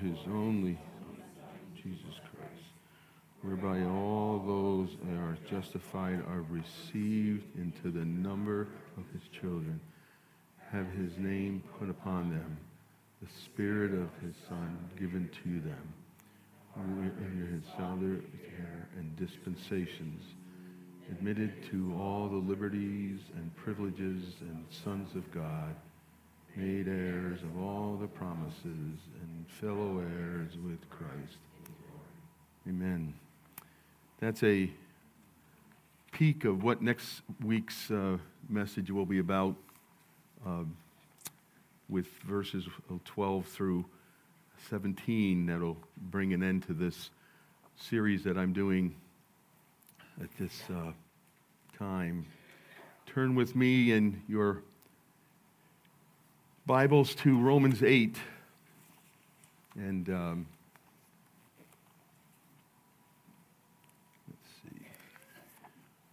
his only Jesus Christ, whereby all those that are justified are received into the number of his children, have his name put upon them, the Spirit of his Son given to them. In his other and dispensations, admitted to all the liberties and privileges and sons of God made heirs of all the promises and fellow heirs with Christ. Amen. That's a peek of what next week's uh, message will be about uh, with verses 12 through 17 that'll bring an end to this series that I'm doing at this uh, time. Turn with me in your Bibles to Romans 8. And um, let's see.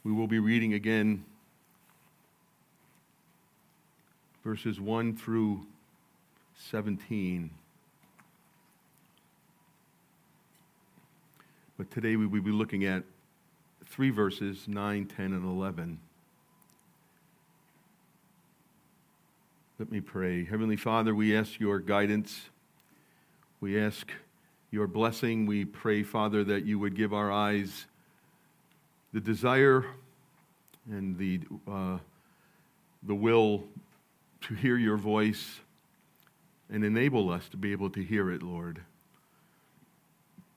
We will be reading again verses 1 through 17. But today we will be looking at three verses 9, 10, and 11. Let me pray. Heavenly Father, we ask your guidance. We ask your blessing. We pray, Father, that you would give our eyes the desire and the, uh, the will to hear your voice and enable us to be able to hear it, Lord.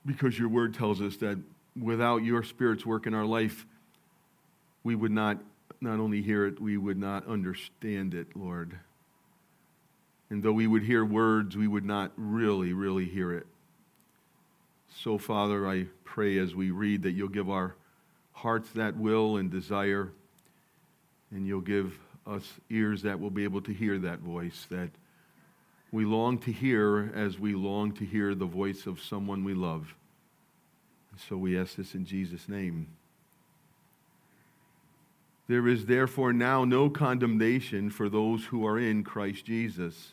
Because your word tells us that without your Spirit's work in our life, we would not not only hear it, we would not understand it, Lord. And though we would hear words, we would not really, really hear it. So, Father, I pray as we read that you'll give our hearts that will and desire, and you'll give us ears that will be able to hear that voice that we long to hear as we long to hear the voice of someone we love. And so we ask this in Jesus' name. There is therefore now no condemnation for those who are in Christ Jesus.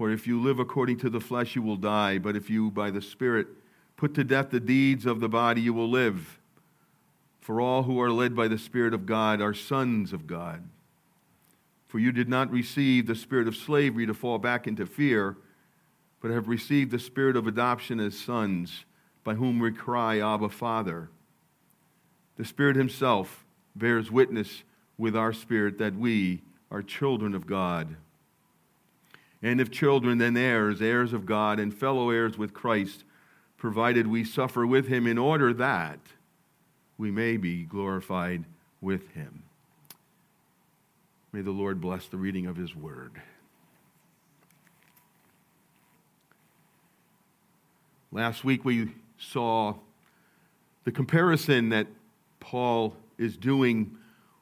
For if you live according to the flesh, you will die. But if you, by the Spirit, put to death the deeds of the body, you will live. For all who are led by the Spirit of God are sons of God. For you did not receive the spirit of slavery to fall back into fear, but have received the spirit of adoption as sons, by whom we cry, Abba, Father. The Spirit Himself bears witness with our spirit that we are children of God. And if children, then heirs, heirs of God, and fellow heirs with Christ, provided we suffer with him in order that we may be glorified with him. May the Lord bless the reading of his word. Last week we saw the comparison that Paul is doing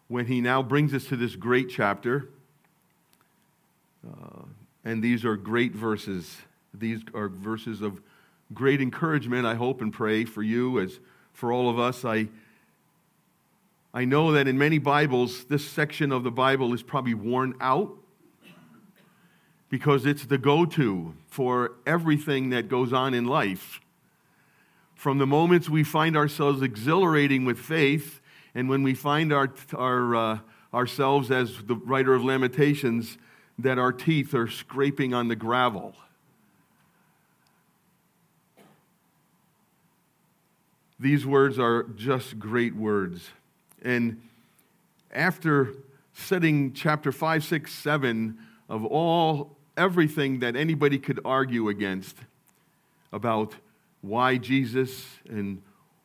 when he now brings us to this great chapter. Uh, and these are great verses. These are verses of great encouragement, I hope and pray for you as for all of us. I, I know that in many Bibles, this section of the Bible is probably worn out because it's the go to for everything that goes on in life. From the moments we find ourselves exhilarating with faith, and when we find our, our, uh, ourselves, as the writer of Lamentations, that our teeth are scraping on the gravel. These words are just great words. And after setting chapter 5, 6, 7 of all everything that anybody could argue against about why Jesus and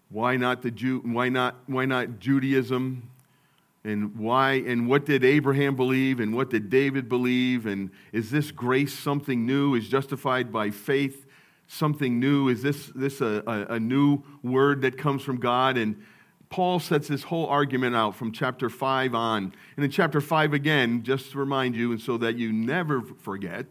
why not the Jew, why not why not Judaism and why and what did Abraham believe and what did David believe and is this grace something new is justified by faith something new is this this a, a, a new word that comes from God and Paul sets this whole argument out from chapter 5 on. And in chapter 5 again, just to remind you, and so that you never forget,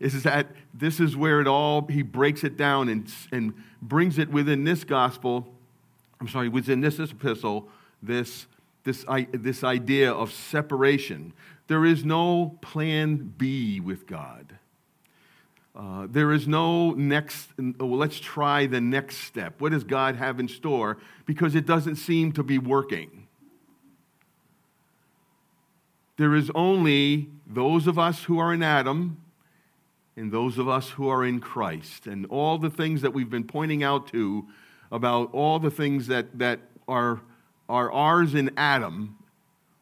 is that this is where it all, he breaks it down and, and brings it within this gospel, I'm sorry, within this epistle, this, this, this idea of separation. There is no plan B with God. Uh, there is no next, well, let's try the next step. What does God have in store? Because it doesn't seem to be working. There is only those of us who are in Adam and those of us who are in Christ. And all the things that we've been pointing out to about all the things that, that are, are ours in Adam,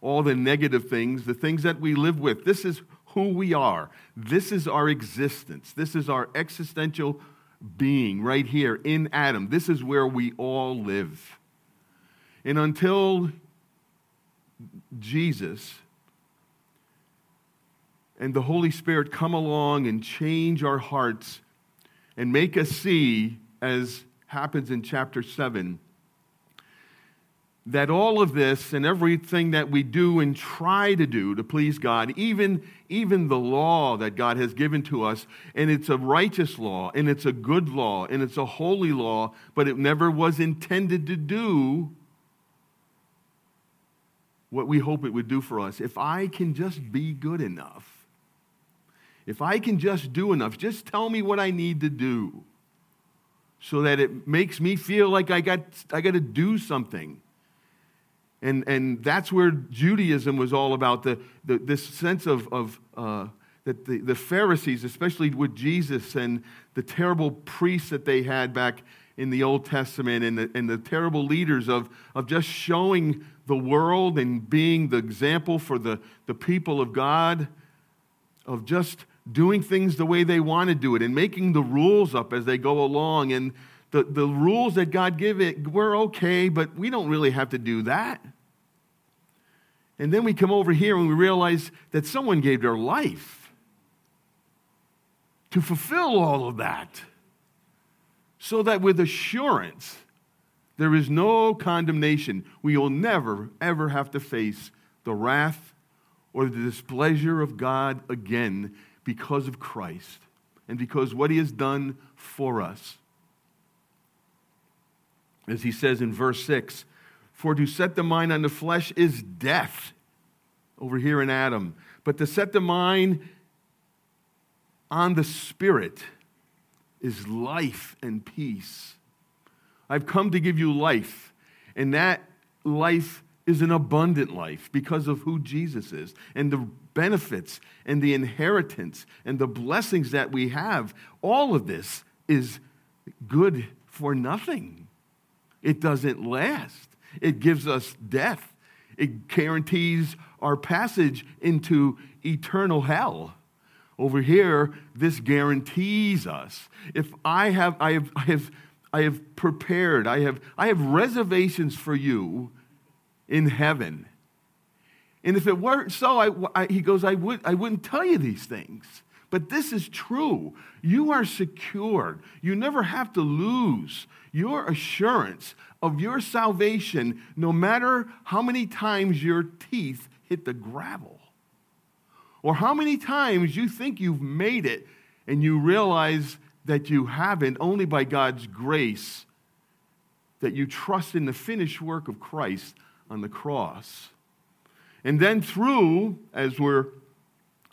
all the negative things, the things that we live with. This is who we are. This is our existence. This is our existential being right here in Adam. This is where we all live. And until Jesus and the Holy Spirit come along and change our hearts and make us see, as happens in chapter 7, that all of this and everything that we do and try to do to please God, even, even the law that God has given to us, and it's a righteous law, and it's a good law, and it's a holy law, but it never was intended to do what we hope it would do for us. If I can just be good enough, if I can just do enough, just tell me what I need to do so that it makes me feel like I got, I got to do something and, and that's where Judaism was all about the, the, this sense of, of uh, that the, the Pharisees, especially with Jesus and the terrible priests that they had back in the Old Testament and the, and the terrible leaders of, of just showing the world and being the example for the, the people of God, of just doing things the way they want to do it and making the rules up as they go along. And the, the rules that God give it, we're okay, but we don't really have to do that. And then we come over here and we realize that someone gave their life to fulfill all of that. So that with assurance, there is no condemnation. We will never, ever have to face the wrath or the displeasure of God again because of Christ and because what he has done for us as he says in verse 6 For to set the mind on the flesh is death, over here in Adam, but to set the mind on the spirit is life and peace. I've come to give you life, and that life is an abundant life because of who Jesus is and the benefits and the inheritance and the blessings that we have. All of this is good for nothing. It doesn't last. It gives us death. It guarantees our passage into eternal hell. Over here, this guarantees us. If I have, I have, I have, I have prepared, I have, I have reservations for you in heaven. And if it weren't so, I, I, he goes, I, would, I wouldn't tell you these things. But this is true. You are secured. You never have to lose your assurance of your salvation, no matter how many times your teeth hit the gravel, or how many times you think you've made it and you realize that you haven't, only by God's grace, that you trust in the finished work of Christ on the cross. And then, through, as we're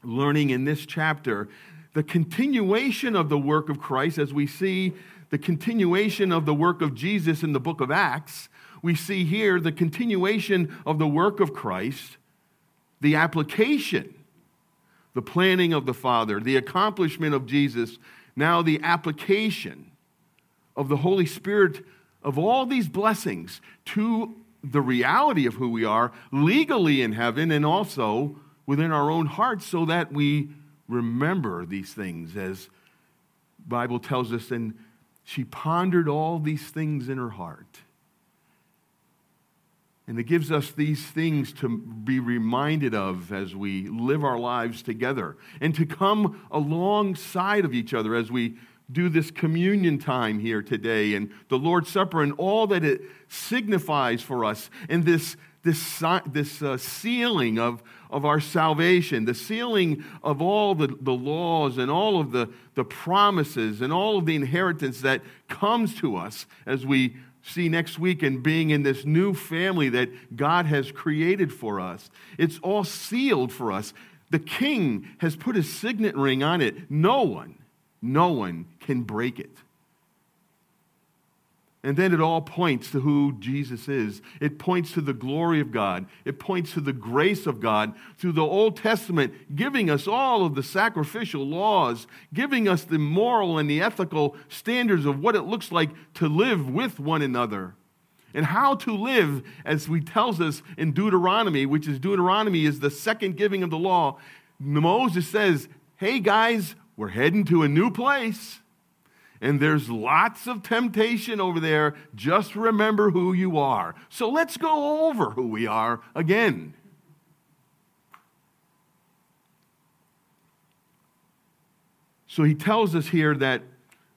learning in this chapter, the continuation of the work of Christ, as we see the continuation of the work of Jesus in the book of Acts, we see here the continuation of the work of Christ, the application, the planning of the Father, the accomplishment of Jesus, now the application of the Holy Spirit of all these blessings to the reality of who we are legally in heaven and also within our own hearts so that we remember these things as bible tells us and she pondered all these things in her heart. And it gives us these things to be reminded of as we live our lives together and to come alongside of each other as we do this communion time here today and the Lord's Supper and all that it signifies for us and this, this, this uh, sealing of, of our salvation, the sealing of all the, the laws and all of the, the promises and all of the inheritance that comes to us as we see next week and being in this new family that God has created for us. It's all sealed for us. The king has put his signet ring on it. No one no one can break it. And then it all points to who Jesus is. It points to the glory of God. It points to the grace of God through the Old Testament, giving us all of the sacrificial laws, giving us the moral and the ethical standards of what it looks like to live with one another. And how to live, as he tells us in Deuteronomy, which is Deuteronomy is the second giving of the law. Moses says, Hey guys, we're heading to a new place, and there's lots of temptation over there. Just remember who you are. So let's go over who we are again. So he tells us here that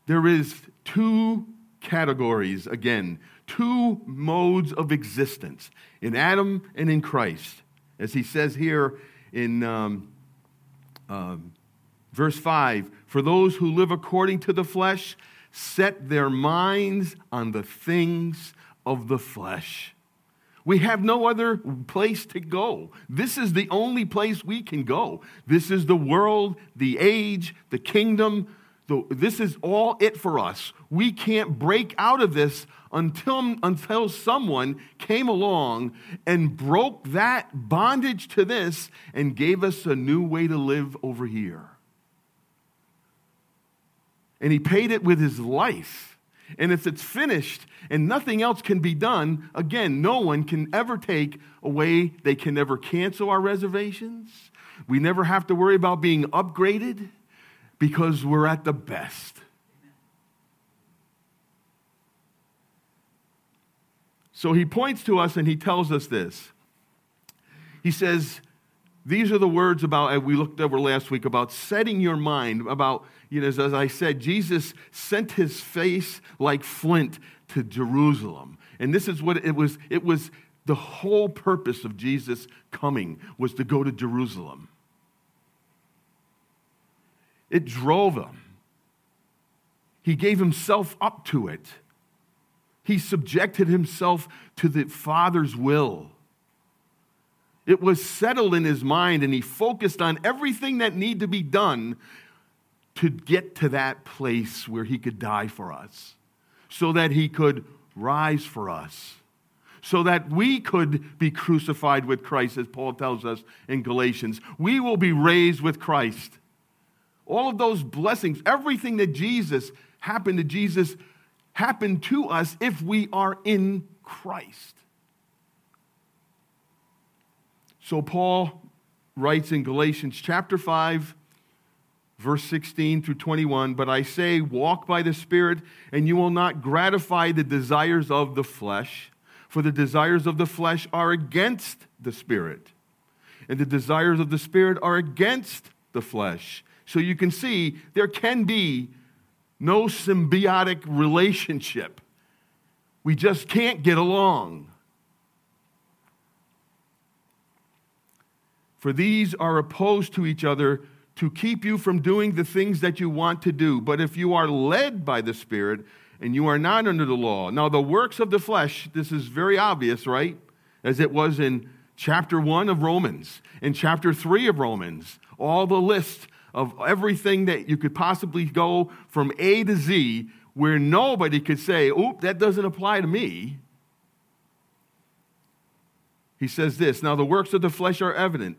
there is two categories, again, two modes of existence in Adam and in Christ. As he says here in um, um, Verse 5 For those who live according to the flesh set their minds on the things of the flesh. We have no other place to go. This is the only place we can go. This is the world, the age, the kingdom. The, this is all it for us. We can't break out of this until, until someone came along and broke that bondage to this and gave us a new way to live over here. And he paid it with his life. And if it's finished and nothing else can be done, again, no one can ever take away, they can never cancel our reservations. We never have to worry about being upgraded because we're at the best. So he points to us and he tells us this. He says, These are the words about, we looked over last week, about setting your mind, about you know, as I said, Jesus sent his face like flint to Jerusalem. And this is what it was. It was the whole purpose of Jesus coming was to go to Jerusalem. It drove him. He gave himself up to it. He subjected himself to the Father's will. It was settled in his mind, and he focused on everything that needed to be done to get to that place where he could die for us, so that he could rise for us, so that we could be crucified with Christ, as Paul tells us in Galatians. We will be raised with Christ. All of those blessings, everything that Jesus happened to Jesus, happened to us if we are in Christ. So Paul writes in Galatians chapter 5 verse 16 through 21. But I say, walk by the Spirit, and you will not gratify the desires of the flesh, for the desires of the flesh are against the Spirit, and the desires of the Spirit are against the flesh. So you can see there can be no symbiotic relationship. We just can't get along. For these are opposed to each other to keep you from doing the things that you want to do. But if you are led by the Spirit and you are not under the law, now the works of the flesh, this is very obvious, right? As it was in chapter 1 of Romans, in chapter 3 of Romans, all the list of everything that you could possibly go from A to Z where nobody could say, oop, that doesn't apply to me. He says this Now the works of the flesh are evident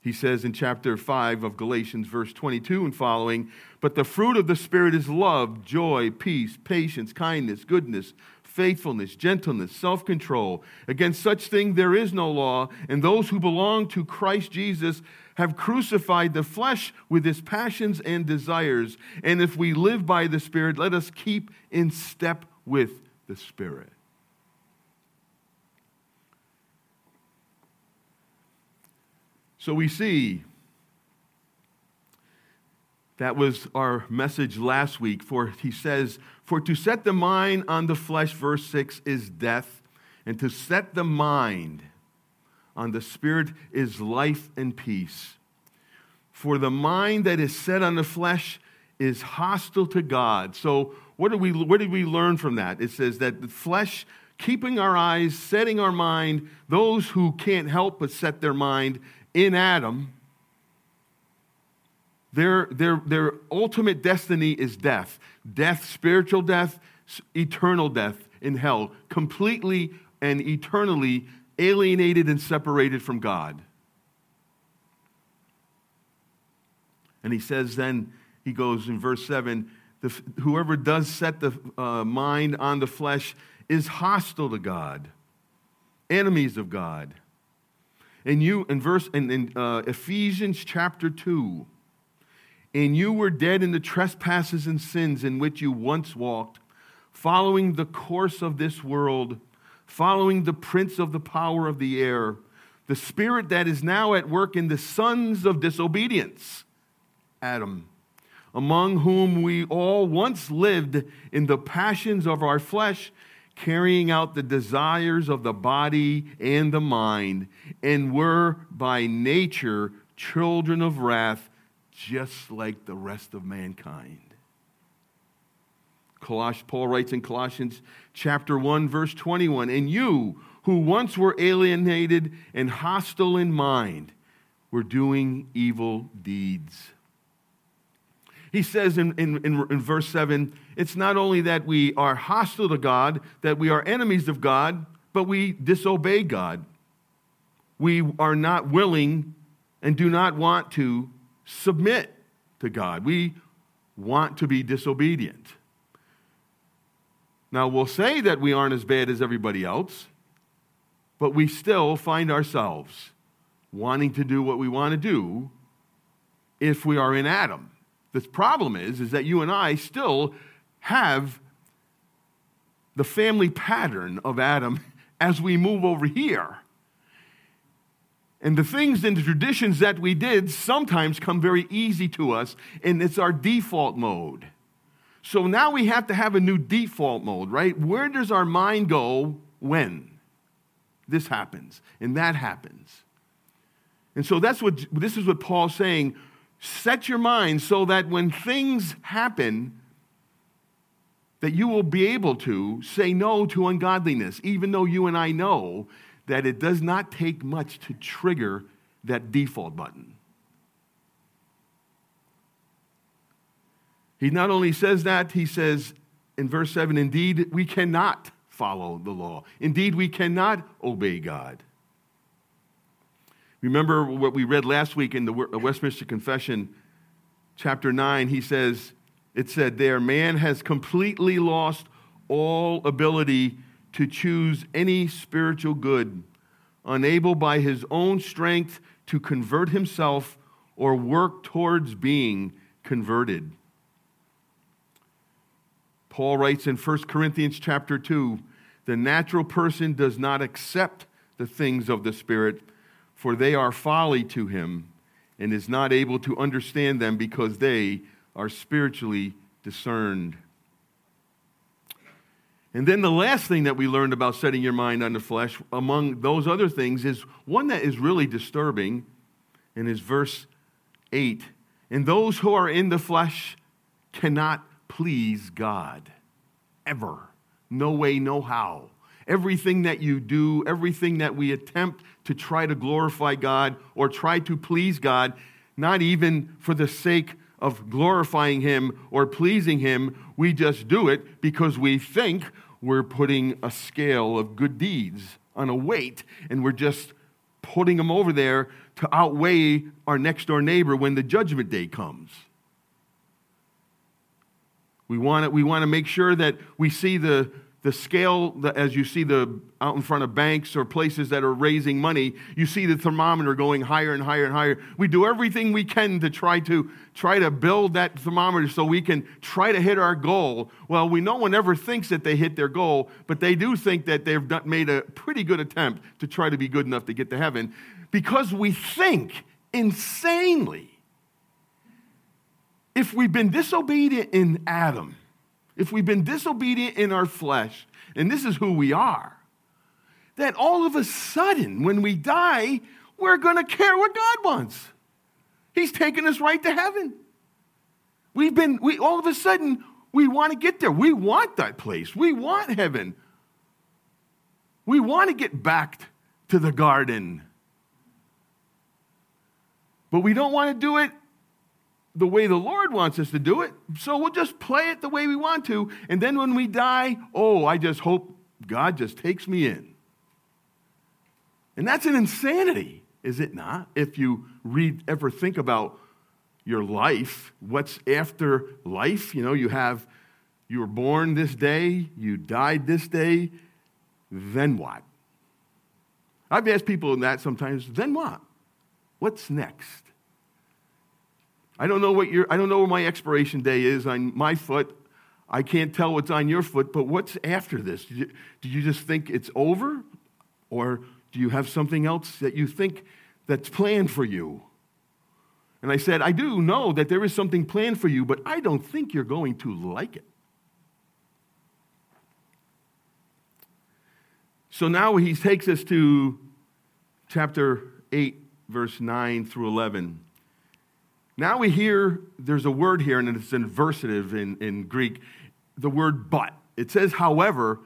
he says in chapter 5 of Galatians, verse 22 and following, but the fruit of the Spirit is love, joy, peace, patience, kindness, goodness, faithfulness, gentleness, self control. Against such thing there is no law, and those who belong to Christ Jesus have crucified the flesh with its passions and desires. And if we live by the Spirit, let us keep in step with the Spirit. So we see that was our message last week. For he says, For to set the mind on the flesh, verse 6, is death, and to set the mind on the spirit is life and peace. For the mind that is set on the flesh is hostile to God. So, what did we, what did we learn from that? It says that the flesh, keeping our eyes, setting our mind, those who can't help but set their mind in Adam, their, their, their ultimate destiny is death death, spiritual death, eternal death in hell, completely and eternally alienated and separated from God. And he says, then, he goes in verse 7 the, whoever does set the uh, mind on the flesh is hostile to God, enemies of God. And you, in verse, in, in uh, Ephesians chapter 2, and you were dead in the trespasses and sins in which you once walked, following the course of this world, following the prince of the power of the air, the spirit that is now at work in the sons of disobedience, Adam, among whom we all once lived in the passions of our flesh carrying out the desires of the body and the mind, and were by nature children of wrath, just like the rest of mankind. Coloss- Paul writes in Colossians chapter 1, verse 21 And you, who once were alienated and hostile in mind, were doing evil deeds. He says in, in, in, in, verse 7 it's not only that we are hostile to God, that we are enemies of God, but we disobey God. We are not willing and do not want to submit to God. We want to be disobedient. Now, we'll say that we aren't as bad as everybody else, but we still find ourselves wanting to do what we want to do if we are in Adam. The problem is, is that you and I still have the family pattern of Adam as we move over here. And the things and the traditions that we did sometimes come very easy to us, and it's our default mode. So now we have to have a new default mode, right? Where does our mind go when this happens and that happens? And so that's what this is what Paul's saying set your mind so that when things happen, that you will be able to say no to ungodliness, even though you and I know that it does not take much to trigger that default button. He not only says that, he says in verse 7 indeed, we cannot follow the law. Indeed, we cannot obey God. Remember what we read last week in the Westminster Confession, chapter 9? He says, it said there, man has completely lost all ability to choose any spiritual good, unable by his own strength to convert himself or work towards being converted. Paul writes in 1 Corinthians chapter 2 the natural person does not accept the things of the Spirit, for they are folly to him, and is not able to understand them because they are spiritually discerned. And then the last thing that we learned about setting your mind on the flesh, among those other things, is one that is really disturbing, and is verse 8. And those who are in the flesh cannot please God. Ever. No way, no how. Everything that you do, everything that we attempt to try to glorify God or try to please God, not even for the sake of glorifying Him or pleasing Him, we just do it because we think we're putting a scale of good deeds on a weight and we're just putting them over there to outweigh our next door neighbor when the judgment day comes. We want to, we want to make sure that we see the, the scale, the, as you see the out in front of banks or places that are raising money, you see the thermometer going higher and higher and higher. We do everything we can to try to try to build that thermometer so we can try to hit our goal. Well, we no one ever thinks that they hit their goal, but they do think that they've done, made a pretty good attempt to try to be good enough to get to heaven because we think insanely if we've been disobedient in Adam, if we've been disobedient in our flesh, and this is who we are, that all of a sudden, when we die, we're going to care what God wants. He's taking us right to heaven. We've been, we, all of a sudden, we want to get there. We want that place. We want heaven. We want to get back to the garden. But we don't want to do it the way the Lord wants us to do it. So we'll just play it the way we want to. And then when we die, oh, I just hope God just takes me in. And that's an insanity, is it not? If you read, ever think about your life, what's after life? You know, you have, you were born this day, you died this day, then what? I've asked people that sometimes, then what? What's next? I don't know what your I don't know where my expiration day is on my foot. I can't tell what's on your foot, but what's after this? Do you, do you just think it's over? Or do you have something else that you think that's planned for you? And I said, I do know that there is something planned for you, but I don't think you're going to like it. So now he takes us to chapter 8, verse 9 through 11. Now we hear there's a word here, and it's adversative in, in Greek, the word but. It says, however,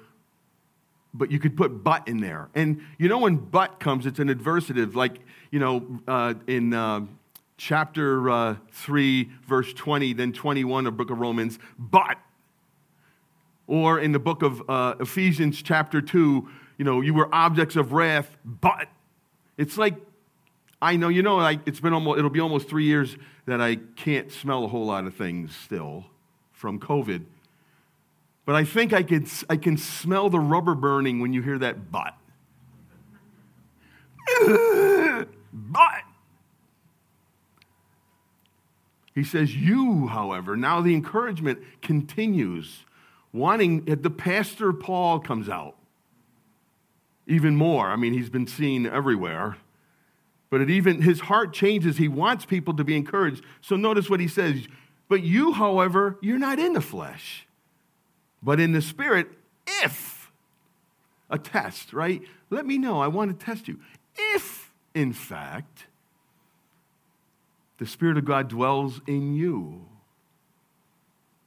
but you could put but in there. And you know, when but comes, it's an adversative, like, you know, uh, in uh, chapter uh, 3, verse 20, then 21 of book of Romans, but. Or in the book of uh, Ephesians, chapter 2, you know, you were objects of wrath, but. It's like I know, you know, like it's been almost, it'll be almost three years that I can't smell a whole lot of things still from COVID. But I think I, could, I can smell the rubber burning when you hear that but. but. He says, You, however, now the encouragement continues, wanting, that the pastor Paul comes out even more. I mean, he's been seen everywhere. But it even his heart changes. He wants people to be encouraged. So notice what he says. But you, however, you're not in the flesh, but in the spirit, if a test, right? Let me know. I want to test you. If, in fact, the Spirit of God dwells in you.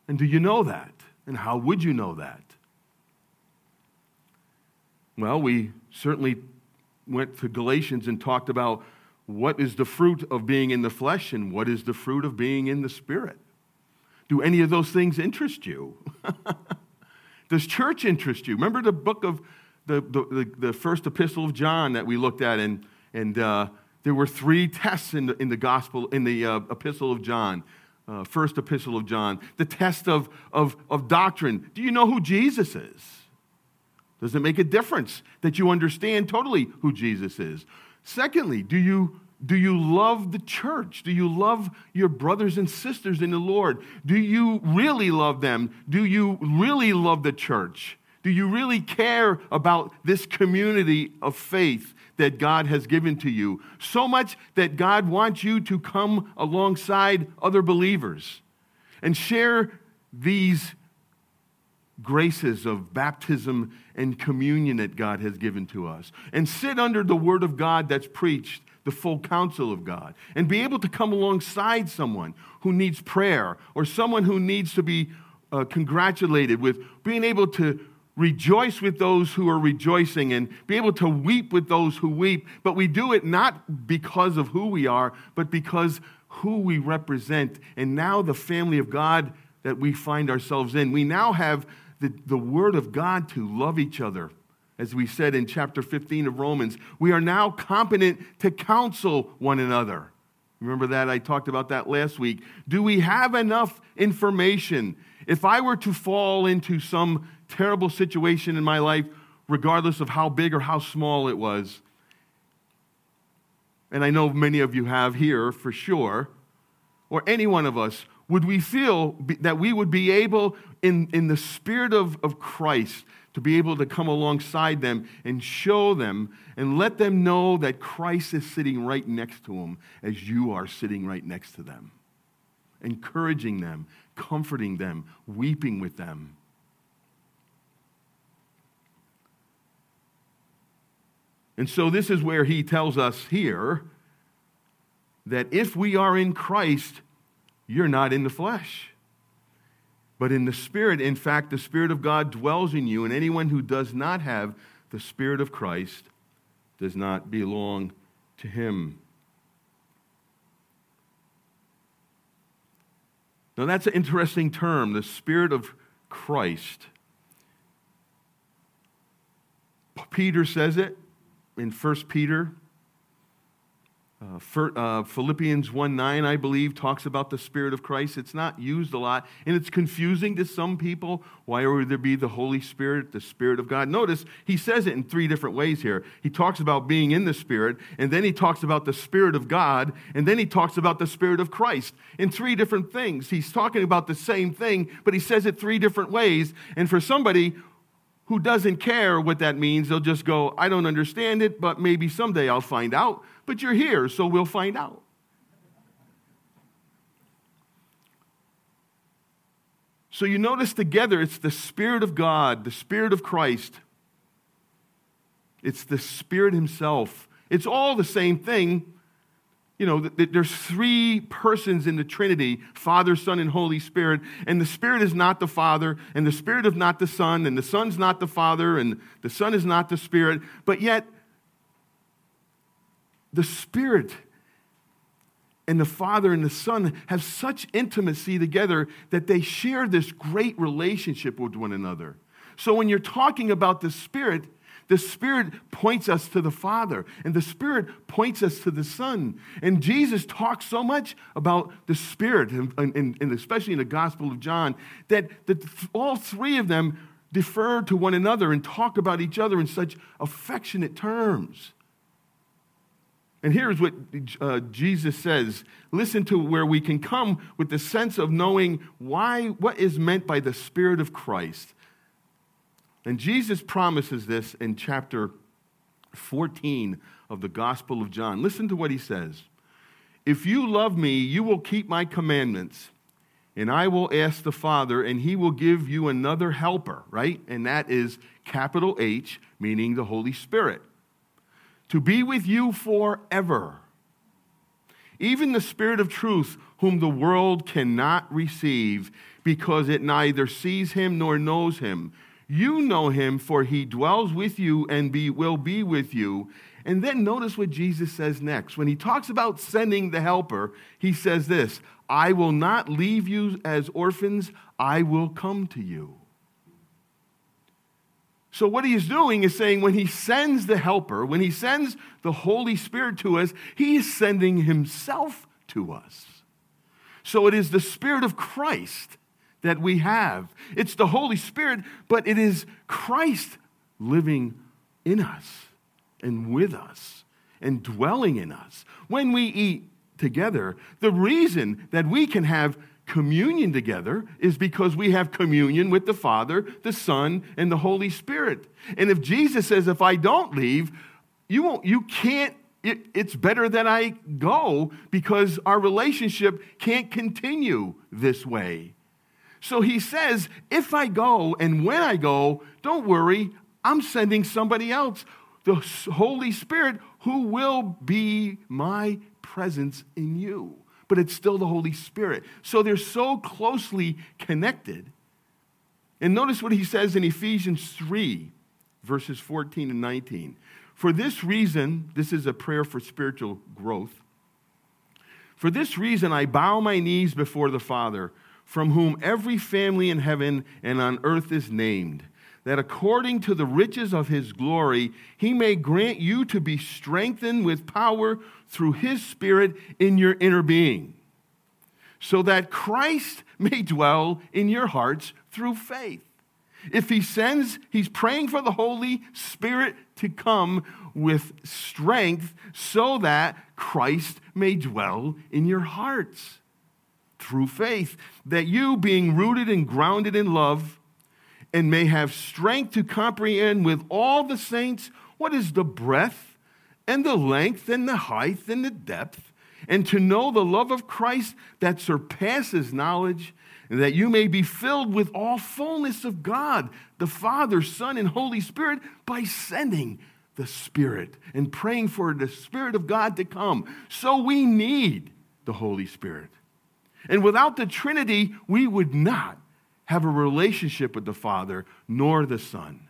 And do you know that? And how would you know that? Well, we certainly went to Galatians and talked about what is the fruit of being in the flesh and what is the fruit of being in the spirit? Do any of those things interest you? Does church interest you? Remember the book of the, the, the, first epistle of John that we looked at, and, and uh, there were three tests in the, in the gospel, in the uh, epistle of John, uh, first epistle of John. The test of, of, of doctrine. Do you know who Jesus is? Does it make a difference that you understand totally who Jesus is? Secondly, do you do you love the church? Do you love your brothers and sisters in the Lord? Do you really love them? Do you really love the church? Do you really care about this community of faith that God has given to you? So much that God wants you to come alongside other believers and share these graces of baptism and communion that God has given to us and sit under the word of God that's preached the full counsel of God and be able to come alongside someone who needs prayer or someone who needs to be uh, congratulated with being able to rejoice with those who are rejoicing and be able to weep with those who weep. But we do it not because of who we are, but because who we represent. And now the family of God that we find ourselves in, we now have the, the word of God to love each other as we said in chapter 15 of Romans, we are now competent to counsel one another. Remember that? I talked about that last week. Do we have enough information? If I were to fall into some terrible situation in my life, regardless of how big or how small it was, and I know many of you have here for sure, or any one of us, would we feel that we would be able, in, in the spirit of, of Christ, to be able to come alongside them and show them and let them know that Christ is sitting right next to them as you are sitting right next to them, encouraging them, comforting them, weeping with them. And so, this is where he tells us here that if we are in Christ, you're not in the flesh but in the Spirit. In fact, the Spirit of God dwells in you, and anyone who does not have the Spirit of Christ does not belong to him. Now, that's an interesting term, the Spirit of Christ. Peter says it in 1 Peter uh, uh, Philippians 1 9, I believe, talks about the Spirit of Christ. It's not used a lot, and it's confusing to some people. Why would there be the Holy Spirit, the Spirit of God? Notice he says it in three different ways here. He talks about being in the Spirit, and then he talks about the Spirit of God, and then he talks about the Spirit of Christ in three different things. He's talking about the same thing, but he says it three different ways. And for somebody who doesn't care what that means, they'll just go, I don't understand it, but maybe someday I'll find out but you're here, so we'll find out. So you notice together it's the Spirit of God, the Spirit of Christ. It's the Spirit Himself. It's all the same thing. You know, there's three persons in the Trinity Father, Son, and Holy Spirit. And the Spirit is not the Father, and the Spirit is not the Son, and the Son's not the Father, and the Son is not the Spirit. But yet, the Spirit and the Father and the Son have such intimacy together that they share this great relationship with one another. So when you're talking about the Spirit, the Spirit points us to the Father, and the Spirit points us to the Son. And Jesus talks so much about the Spirit, and, and, and especially in the Gospel of John, that, that all three of them defer to one another and talk about each other in such affectionate terms. And here's what uh, Jesus says listen to where we can come with the sense of knowing why, what is meant by the Spirit of Christ. And Jesus promises this in chapter 14 of the Gospel of John. Listen to what he says If you love me, you will keep my commandments, and I will ask the Father, and he will give you another helper, right? And that is capital H, meaning the Holy Spirit to be with you forever. Even the Spirit of truth, whom the world cannot receive, because it neither sees him nor knows him. You know him, for he dwells with you and be, will be with you. And then notice what Jesus says next. When he talks about sending the helper, he says this I will not leave you as orphans, I will come to you. So, what he is doing is saying when he sends the helper, when he sends the Holy Spirit to us, he is sending himself to us. So, it is the Spirit of Christ that we have. It's the Holy Spirit, but it is Christ living in us and with us and dwelling in us. When we eat together, the reason that we can have communion together is because we have communion with the Father, the Son, and the Holy Spirit. And if Jesus says, if I don't leave, you won't, you can't, it, it's better that I go because our relationship can't continue this way. So he says, if I go and when I go, don't worry, I'm sending somebody else, the Holy Spirit, who will be my presence in you but it's still the Holy Spirit. So they're so closely connected. And notice what he says in Ephesians 3, verses 14 and 19. For this reason, this is a prayer for spiritual growth. For this reason, I bow my knees before the Father, from whom every family in heaven and on earth is named that according to the riches of his glory, he may grant you to be strengthened with power through his Spirit in your inner being, so that Christ may dwell in your hearts through faith. If he sends, he's praying for the Holy Spirit to come with strength so that Christ may dwell in your hearts through faith, that you, being rooted and grounded in love, and may have strength to comprehend with all the saints what is the breadth and the length and the height and the depth, and to know the love of Christ that surpasses knowledge, and that you may be filled with all fullness of God, the Father, Son, and Holy Spirit, by sending the Spirit and praying for the Spirit of God to come. So we need the Holy Spirit. And without the Trinity, we would not have a relationship with the Father nor the Son.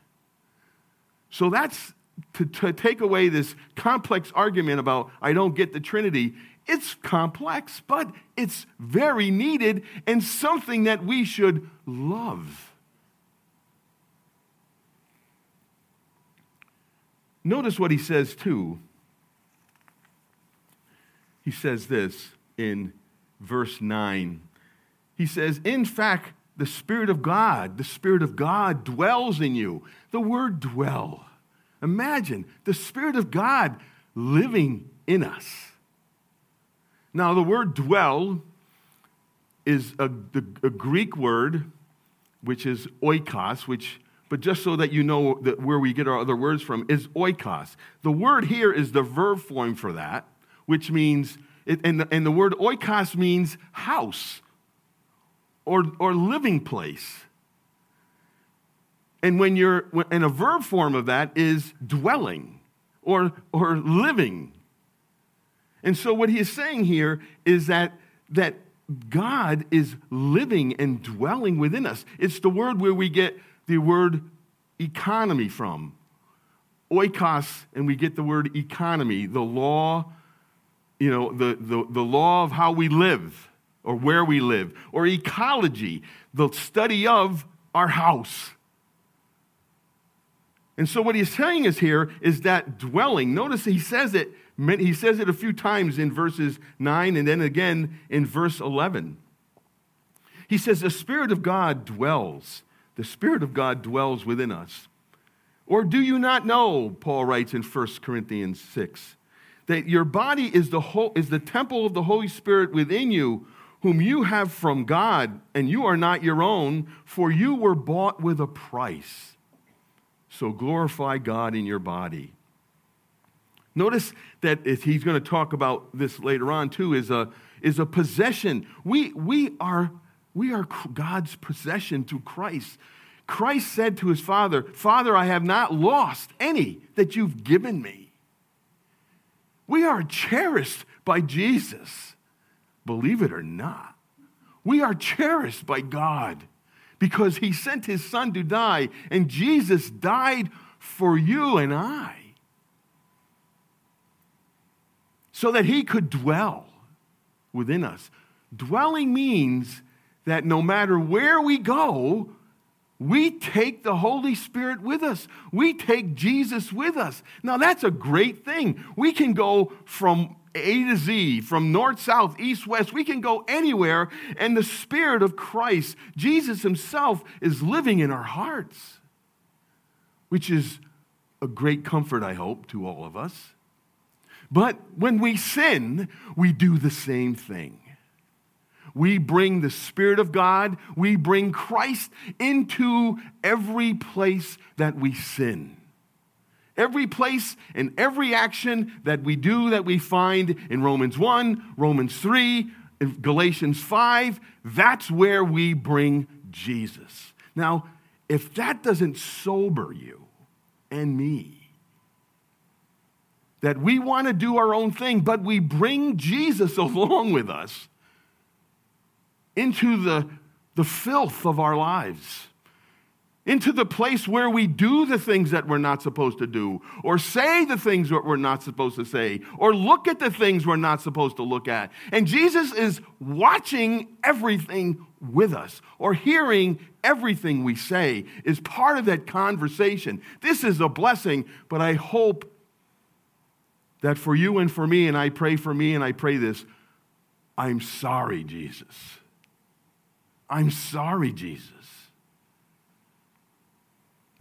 So that's to, to, take away this complex argument about I don't get the Trinity. It's complex, but it's very needed and something that we should love. Notice what he says too. He says this in verse 9. He says, In fact, the Spirit of God, the Spirit of God dwells in you. The word dwell. Imagine the Spirit of God living in us. Now, the word dwell is a, a Greek word, which is oikos, which, but just so that you know that where we get our other words from, is oikos. The word here is the verb form for that, which means, and the, and the word oikos means house or, or living place. And when you're, in a verb form of that is dwelling or, or living. And so what he is saying here is that, that God is living and dwelling within us. It's the word where we get the word economy from. Oikos, and we get the word economy, the law, you know, the, the, the law of how we live or where we live, or ecology, the study of our house. And so what he's saying is here is that dwelling. Notice he says it, he says it a few times in verses 9 and then again in verse 11. He says, The Spirit of God dwells. The Spirit of God dwells within us. Or do you not know, Paul writes in 1 Corinthians 6, that your body is the, whole, is the temple of the Holy Spirit within you, whom you have from God, and you are not your own, for you were bought with a price. So glorify God in your body. Notice that he's going to talk about this later on too, is a, is a possession. We, we, are, we are God's possession through Christ. Christ said to his Father, Father, I have not lost any that you've given me. We are cherished by Jesus believe it or not, we are cherished by God because he sent his son to die, and Jesus died for you and I so that he could dwell within us. Dwelling means that no matter where we go, we take the Holy Spirit with us. We take Jesus with us. Now, that's a great thing. We can go from A to Z, from north, south, east, west. We can go anywhere, and the Spirit of Christ, Jesus Himself, is living in our hearts, which is a great comfort, I hope, to all of us. But when we sin, we do the same thing. We bring the Spirit of God, we bring Christ into every place that we sin. Every place and every action that we do that we find in Romans 1, Romans 3, Galatians 5, that's where we bring Jesus. Now, if that doesn't sober you and me, that we want to do our own thing, but we bring Jesus along with us, into the, the filth of our lives, into the place where we do the things that we're not supposed to do, or say the things that we're not supposed to say, or look at the things we're not supposed to look at. And Jesus is watching everything with us, or hearing everything we say, is part of that conversation. This is a blessing, but I hope that for you and for me, and I pray for me and I pray this, I'm sorry, Jesus. I'm sorry, Jesus,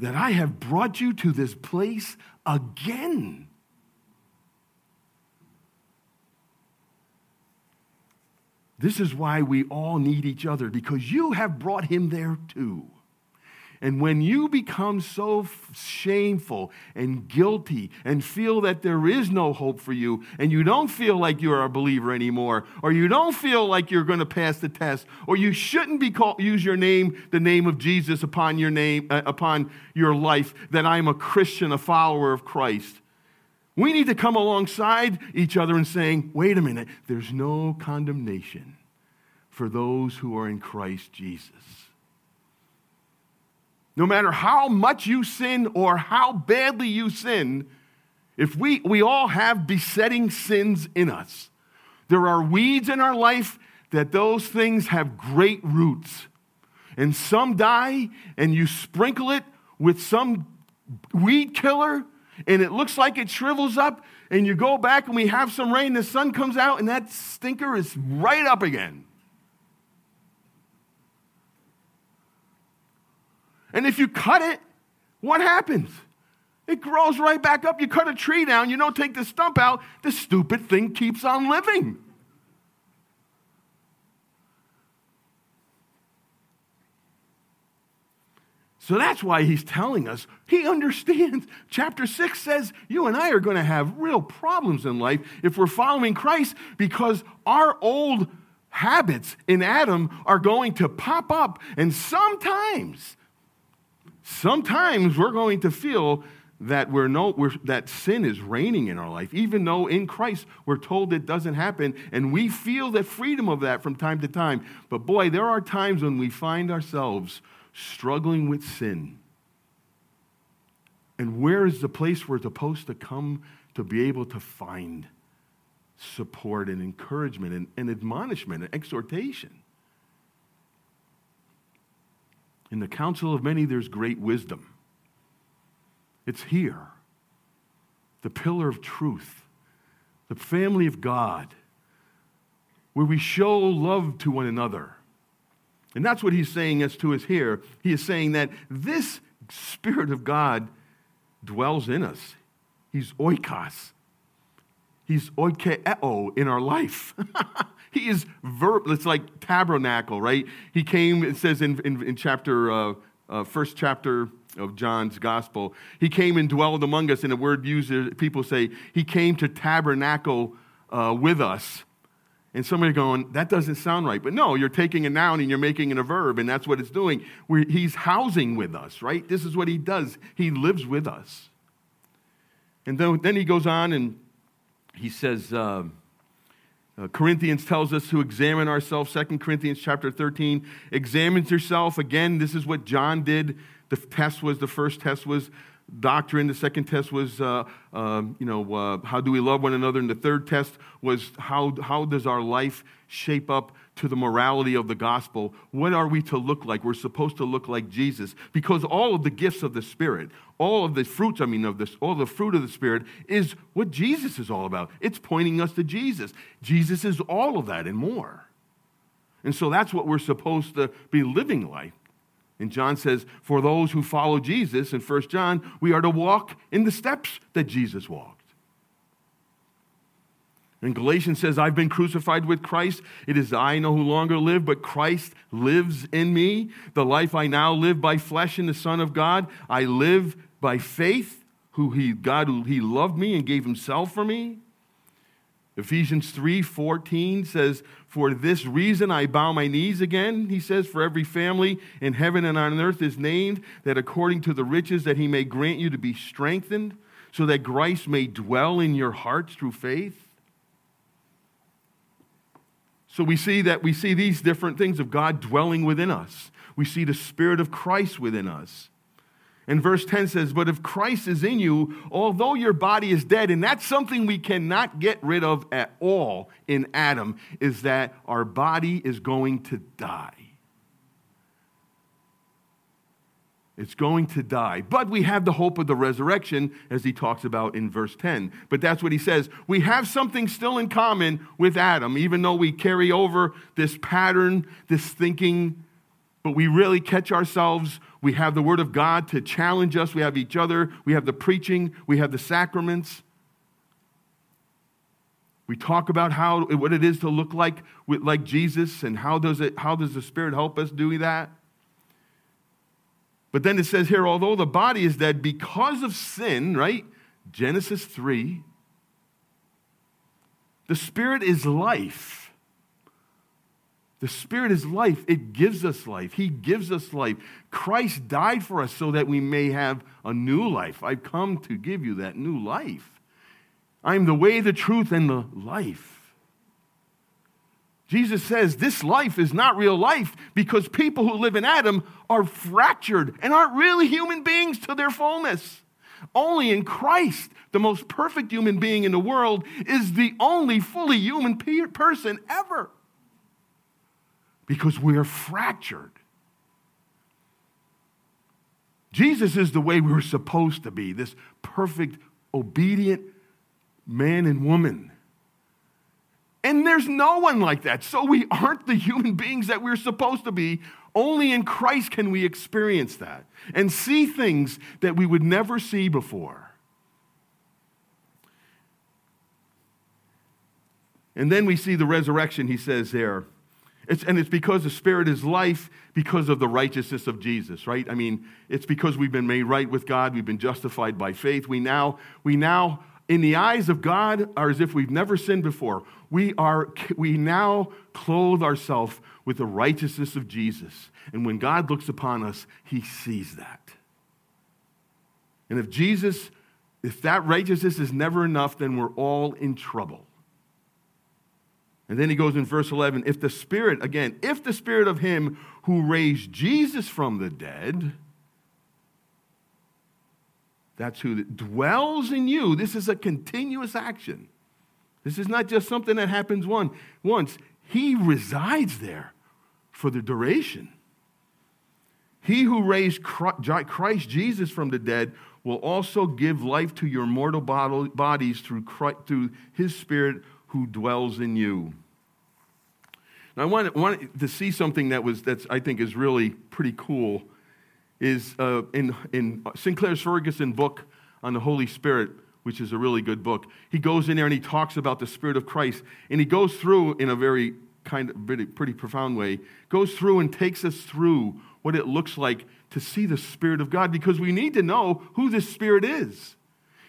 that I have brought you to this place again. This is why we all need each other, because you have brought him there too. And when you become so shameful and guilty and feel that there is no hope for you, and you don't feel like you're a believer anymore, or you don't feel like you're going to pass the test, or you shouldn't be called, use your name, the name of Jesus upon your name, uh, upon your life, that I'm a Christian, a follower of Christ. We need to come alongside each other and saying, wait a minute, there's no condemnation for those who are in Christ Jesus. No matter how much you sin or how badly you sin, if we, we all have besetting sins in us. There are weeds in our life that those things have great roots. And some die, and you sprinkle it with some weed killer, and it looks like it shrivels up, and you go back and we have some rain, the sun comes out, and that stinker is right up again. And if you cut it, what happens? It grows right back up. You cut a tree down, you don't take the stump out, the stupid thing keeps on living. So that's why he's telling us. He understands. Chapter 6 says you and I are going to have real problems in life if we're following Christ because our old habits in Adam are going to pop up. And sometimes sometimes we're going to feel that we're no we're, that sin is reigning in our life. Even though in christ we're told it doesn't happen and we feel the freedom of that from time to time. But boy there are times when we find ourselves struggling with sin. And where is the place we're supposed to come to be able to find support and encouragement and, and admonishment and exhortation In the counsel of many, there's great wisdom. It's here. The pillar of truth, the family of God, where we show love to one another. And that's what he's saying as to us here. He is saying that this Spirit of God dwells in us. He's oikos. He's oikeo in our life. He is verb. It's like tabernacle, right? He came. It says in in, in chapter uh, uh, first chapter of John's gospel. He came and dwelled among us. And a word used, people say he came to tabernacle uh, with us. And somebody going, that doesn't sound right. But no, you're taking a noun and you're making it a verb, and that's what it's doing. We're, he's housing with us, right? This is what he does. He lives with us. And then, then he goes on and he says, uh, uh, Corinthians tells us to examine ourselves. 2 Corinthians chapter 13 examines yourself. Again, this is what John did. The test was, the first test was doctrine. The second test was, uh, uh, you know, uh, how do we love one another? And the third test was, how, how does our life shape up to the morality of the gospel? What are we to look like? We're supposed to look like Jesus because all of the gifts of the Spirit, all of the fruits, I mean, of this, all the fruit of the Spirit is what Jesus is all about. It's pointing us to Jesus. Jesus is all of that and more. And so that's what we're supposed to be living like. And John says, for those who follow Jesus in 1 John, we are to walk in the steps that Jesus walked. And Galatians says, I've been crucified with Christ. It is I no who longer live, but Christ lives in me. The life I now live by flesh in the Son of God, I live by faith, who he, God, who he loved me and gave himself for me. Ephesians 3:14 says, "For this reason I bow my knees again," he says, "for every family in heaven and on earth is named, that according to the riches that he may grant you to be strengthened, so that Christ may dwell in your hearts through faith." So we see that we see these different things of God dwelling within us. We see the spirit of Christ within us. And verse 10 says, But if Christ is in you, although your body is dead, and that's something we cannot get rid of at all in Adam, is that our body is going to die. It's going to die. But we have the hope of the resurrection, as he talks about in verse 10. But that's what he says. We have something still in common with Adam, even though we carry over this pattern, this thinking, but we really catch ourselves we have the Word of God to challenge us. We have each other. We have the preaching. We have the sacraments. We talk about how what it is to look like like Jesus and how does it how does the Spirit help us do that? But then it says here, although the body is dead because of sin, right? Genesis 3. The Spirit is life. The Spirit is life. It gives us life. He gives us life. Christ died for us so that we may have a new life. I've come to give you that new life. I am the way, the truth, and the life. Jesus says this life is not real life because people who live in Adam are fractured and aren't really human beings to their fullness. Only in Christ, the most perfect human being in the world, is the only fully human person ever because we are fractured. Jesus is the way we were supposed to be this perfect, obedient man and woman. And there's no one like that. So we aren't the human beings that we're supposed to be. Only in Christ can we experience that and see things that we would never see before. And then we see the resurrection, he says there. It's, and it's because the Spirit is life because of the righteousness of Jesus, right? I mean, it's because we've been made right with God, we've been justified by faith. We now, we now, in the eyes of God, are as if we've never sinned before. We are, we now clothe ourselves with the righteousness of Jesus. And when God looks upon us, he sees that. And if Jesus, if that righteousness is never enough, then we're all in trouble. And then he goes in verse 11 if the Spirit, again, if the Spirit of Him who raised Jesus from the dead, that's who dwells in you, this is a continuous action. This is not just something that happens one, once. He resides there for the duration. He who raised Christ Jesus from the dead will also give life to your mortal bodies through, Christ, through his Spirit who dwells in you. Now, I want, want to see something that was, that's, I think is really pretty cool is uh, in, in Sinclair Ferguson book on the Holy Spirit, which is a really good book. He goes in there and he talks about the Spirit of Christ. And he goes through in a very kind of pretty, pretty profound way, goes through and takes us through what it looks like to see the Spirit of God because we need to know who this Spirit is.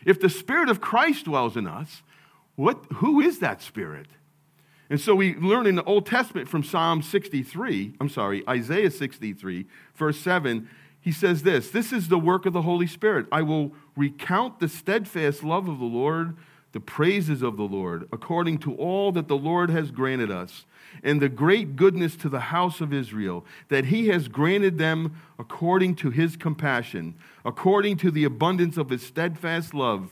If the Spirit of Christ dwells in us, what, who is that Spirit? And so we learn in the Old Testament from Psalm 63, I'm sorry, Isaiah 63, verse 7, he says this This is the work of the Holy Spirit. I will recount the steadfast love of the Lord the praises of the Lord, according to all that the Lord has granted us, and the great goodness to the house of Israel, that he has granted them according to his compassion, according to the abundance of his steadfast love.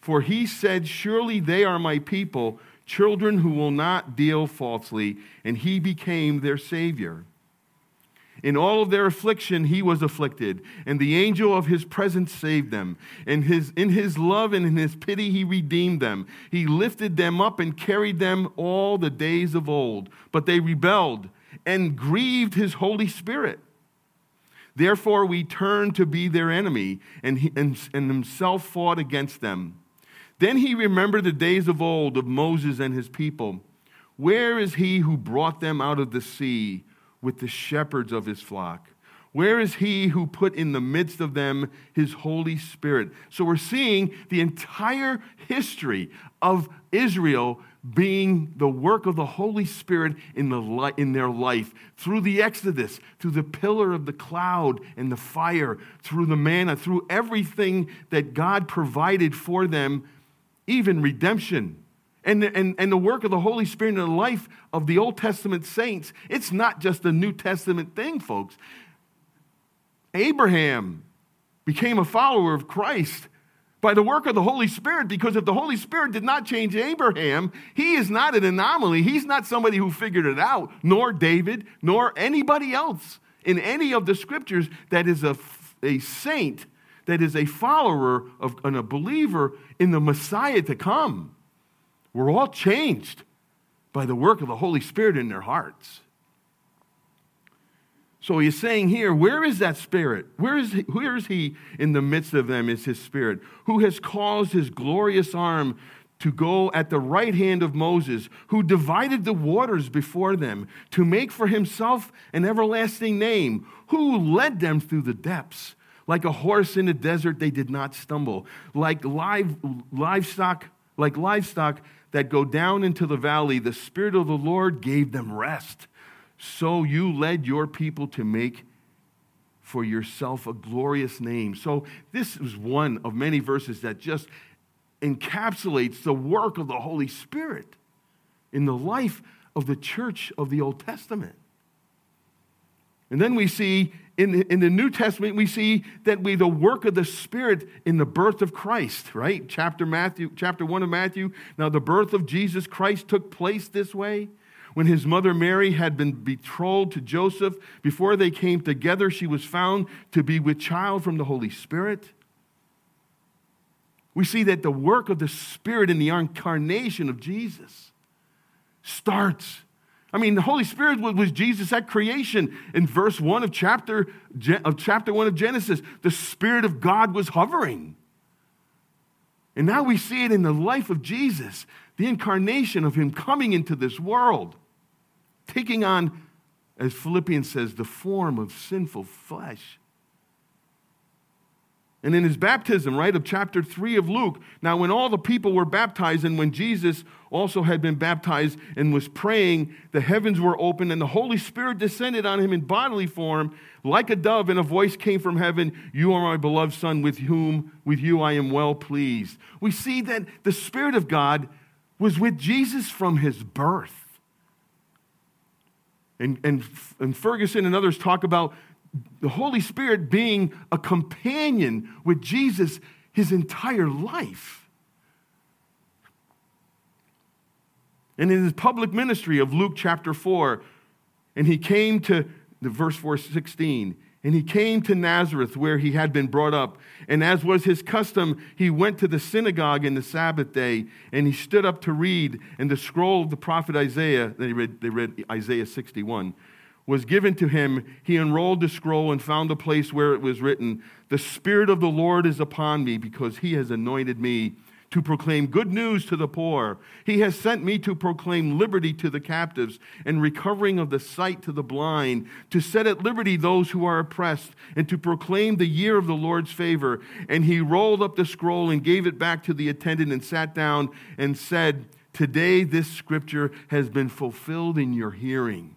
For he said, Surely they are my people, children who will not deal falsely, and he became their Savior. In all of their affliction, he was afflicted, and the angel of his presence saved them. And his, in his love and in his pity, he redeemed them. He lifted them up and carried them all the days of old. But they rebelled and grieved his Holy Spirit. Therefore, we turned to be their enemy, and, he, and, and himself fought against them. Then he remembered the days of old of Moses and his people. Where is he who brought them out of the sea? With the shepherds of his flock? Where is he who put in the midst of them his Holy Spirit? So we're seeing the entire history of Israel being the work of the Holy Spirit in, the in their life through the Exodus, through the pillar of the cloud and the fire, through the manna, through everything that God provided for them, even redemption and, and, and the work of the Holy Spirit in the life of the Old Testament saints, it's not just a New Testament thing, folks. Abraham became a follower of Christ by the work of the Holy Spirit because if the Holy Spirit did not change Abraham, he is not an anomaly. He's not somebody who figured it out, nor David, nor anybody else in any of the scriptures that is a, a saint, that is a follower of and a believer in the Messiah to come. We're all changed by the work of the Holy Spirit in their hearts. So he's saying here, where is that spirit? Where is, he, where is he in the midst of them? Is his spirit? Who has caused his glorious arm to go at the right hand of Moses, who divided the waters before them, to make for himself an everlasting name, who led them through the depths. Like a horse in the desert, they did not stumble. Like live, livestock, like livestock, that go down into the valley, the Spirit of the Lord gave them rest. So you led your people to make for yourself a glorious name. So this is one of many verses that just encapsulates the work of the Holy Spirit in the life of the church of the Old Testament. And then we see in the, in the New Testament, we see that we the work of the Spirit in the birth of Christ, right? Chapter Matthew, chapter one of Matthew. Now, the birth of Jesus Christ took place this way. When his mother Mary had been betrothed to Joseph, before they came together, she was found to be with child from the Holy Spirit. We see that the work of the Spirit in the incarnation of Jesus starts I mean, the Holy Spirit was Jesus at creation. In verse 1 of chapter, of chapter 1 of Genesis, the Spirit of God was hovering. And now we see it in the life of Jesus, the incarnation of Him coming into this world, taking on, as Philippians says, the form of sinful flesh. And in his baptism, right, of chapter 3 of Luke, now when all the people were baptized and when Jesus also had been baptized and was praying, the heavens were opened and the Holy Spirit descended on him in bodily form like a dove, and a voice came from heaven You are my beloved Son, with whom, with you I am well pleased. We see that the Spirit of God was with Jesus from his birth. And, and, and Ferguson and others talk about the Holy Spirit being a companion with Jesus his entire life. And in his public ministry of Luke chapter 4, and he came to the verse 416, and he came to Nazareth where he had been brought up. And as was his custom, he went to the synagogue in the Sabbath day, and he stood up to read. And the scroll of the prophet Isaiah, they read, they read Isaiah 61 was given to him, he unrolled the scroll and found a place where it was written, The Spirit of the Lord is upon me because he has anointed me to proclaim good news to the poor. He has sent me to proclaim liberty to the captives and recovering of the sight to the blind, to set at liberty those who are oppressed, and to proclaim the year of the Lord's favor. And he rolled up the scroll and gave it back to the attendant and sat down and said, Today this scripture has been fulfilled in your hearing.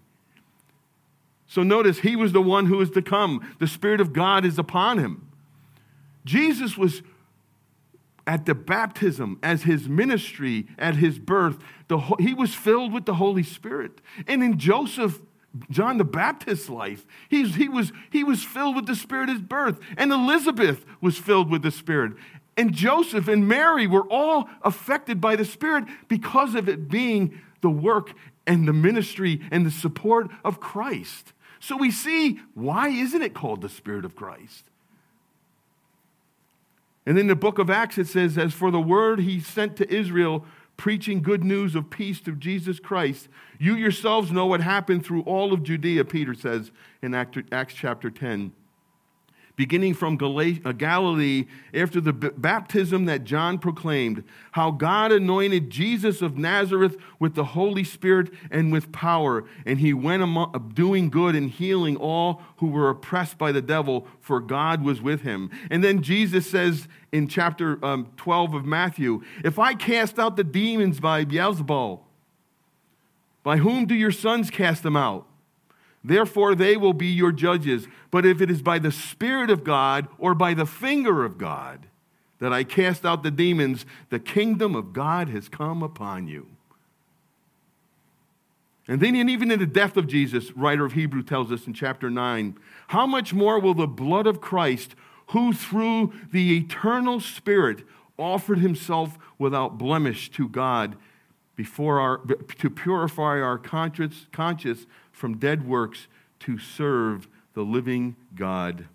So notice, he was the one who is to come. The Spirit of God is upon him. Jesus was at the baptism, as his ministry, at his birth, the, he was filled with the Holy Spirit. And in Joseph, John the Baptist's life, he's, he, was, he was filled with the Spirit at his birth. And Elizabeth was filled with the Spirit. And Joseph and Mary were all affected by the Spirit because of it being the work and the ministry and the support of Christ. So we see why isn't it called the Spirit of Christ? And in the book of Acts, it says, As for the word he sent to Israel, preaching good news of peace through Jesus Christ, you yourselves know what happened through all of Judea, Peter says in Acts chapter 10 beginning from uh, Galilee after the baptism that John proclaimed, how God anointed Jesus of Nazareth with the Holy Spirit and with power, and he went among, uh, doing good and healing all who were oppressed by the devil, for God was with him. And then Jesus says in chapter um, 12 of Matthew, If I cast out the demons by Beelzebul, by whom do your sons cast them out? Therefore, they will be your judges. But if it is by the Spirit of God or by the finger of God that I cast out the demons, the kingdom of God has come upon you. And then, and even in the death of Jesus, writer of Hebrew tells us in chapter 9, how much more will the blood of Christ, who through the eternal Spirit offered himself without blemish to God, before our, to purify our conscience, conscience from dead works to serve the living God.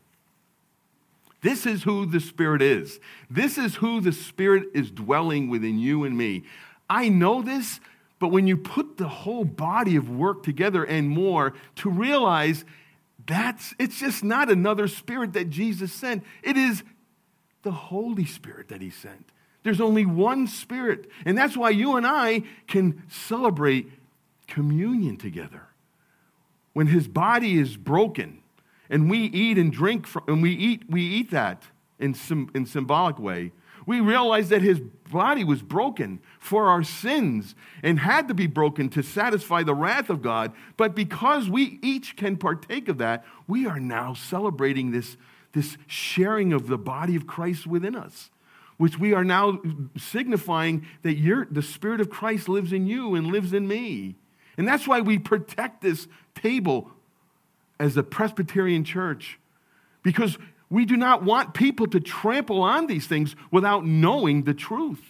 This is who the Spirit is. This is who the Spirit is dwelling within you and me. I know this, but when you put the whole body of work together and more to realize that's it's just not another spirit that Jesus sent. It is the Holy Spirit that he sent. There's only one spirit. And that's why you and I can celebrate communion together when his body is broken and we eat and drink from, and we eat we eat that in some in symbolic way we realize that his body was broken for our sins and had to be broken to satisfy the wrath of God. But because we each can partake of that we are now celebrating this this sharing of the body of Christ within us which we are now signifying that the spirit of Christ lives in you and lives in me. And that's why we protect this table as a Presbyterian church, because we do not want people to trample on these things without knowing the truth.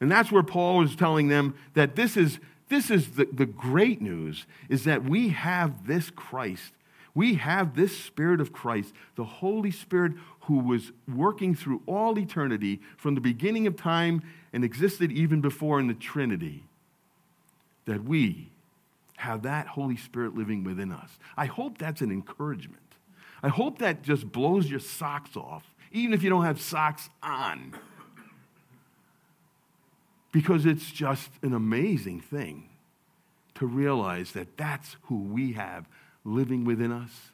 And that's where Paul is telling them that this is, this is the, the great news is that we have this Christ. We have this Spirit of Christ, the Holy Spirit who was working through all eternity from the beginning of time and existed even before in the Trinity that we have that Holy Spirit living within us. I hope that's an encouragement. I hope that just blows your socks off, even if you don't have socks on. Because it's just an amazing thing to realize that that's who we have living within us.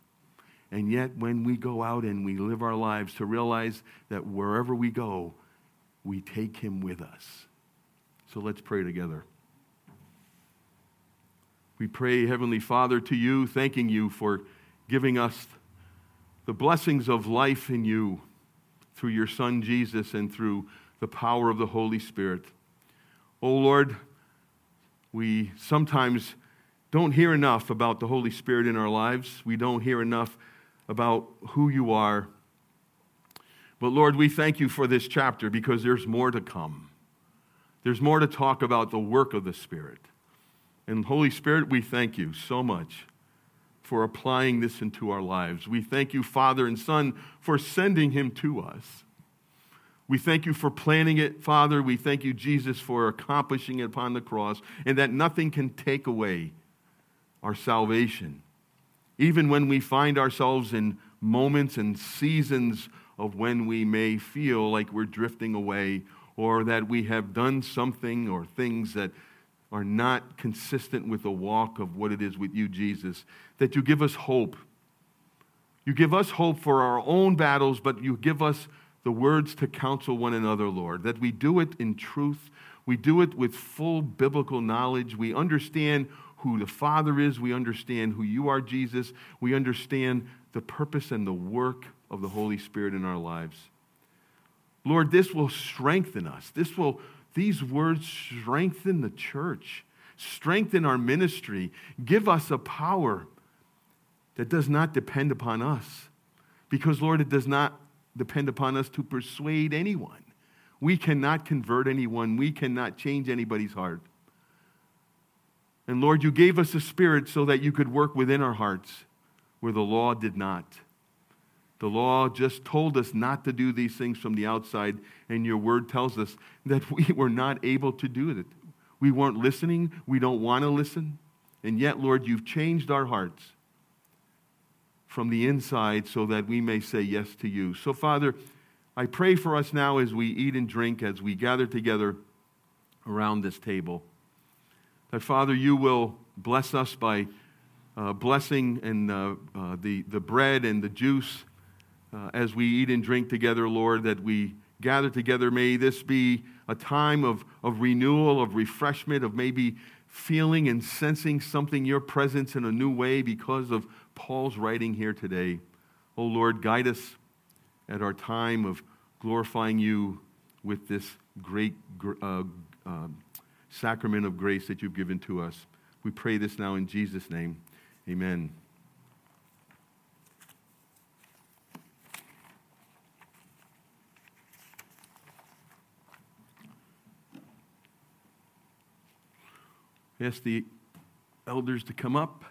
And yet, when we go out and we live our lives, to realize that wherever we go, we take him with us. So let's pray together. We pray, Heavenly Father, to you, thanking you for giving us the blessings of life in you through your Son Jesus and through the power of the Holy Spirit. Oh Lord, we sometimes don't hear enough about the Holy Spirit in our lives. We don't hear enough about who you are. But Lord, we thank you for this chapter because there's more to come. There's more to talk about the work of the Spirit. And Holy Spirit, we thank you so much for applying this into our lives. We thank you, Father and Son, for sending him to us. We thank you for planning it, Father. We thank you, Jesus, for accomplishing it upon the cross, and that nothing can take away our salvation. Even when we find ourselves in moments and seasons of when we may feel like we're drifting away, or that we have done something or things that are not consistent with the walk of what it is with you, Jesus, that you give us hope. You give us hope for our own battles, but you give us the words to counsel one another, Lord, that we do it in truth. We do it with full biblical knowledge. We understand who the Father is. We understand who you are, Jesus. We understand the purpose and the work of the Holy Spirit in our lives. Lord, this will strengthen us. This will, these words strengthen the church, strengthen our ministry, give us a power that does not depend upon us. Because, Lord, it does not depend upon us to persuade anyone. We cannot convert anyone, we cannot change anybody's heart. And Lord, you gave us a spirit so that you could work within our hearts where the law did not. The law just told us not to do these things from the outside, and your word tells us that we were not able to do it. We weren't listening, we don't want to listen. And yet, Lord, you've changed our hearts from the inside so that we may say yes to you. So, Father, I pray for us now as we eat and drink, as we gather together around this table, that, Father, you will bless us by uh, blessing and uh, uh, the, the bread and the juice uh, as we eat and drink together, Lord, that we gather together. May this be a time of, of renewal, of refreshment, of maybe feeling and sensing something, your presence in a new way because of Paul's writing here today. Oh Lord, guide us at our time of glorifying you with this great uh, uh, sacrament of grace that you've given to us. We pray this now in Jesus' name. Amen. Ask the elders to come up.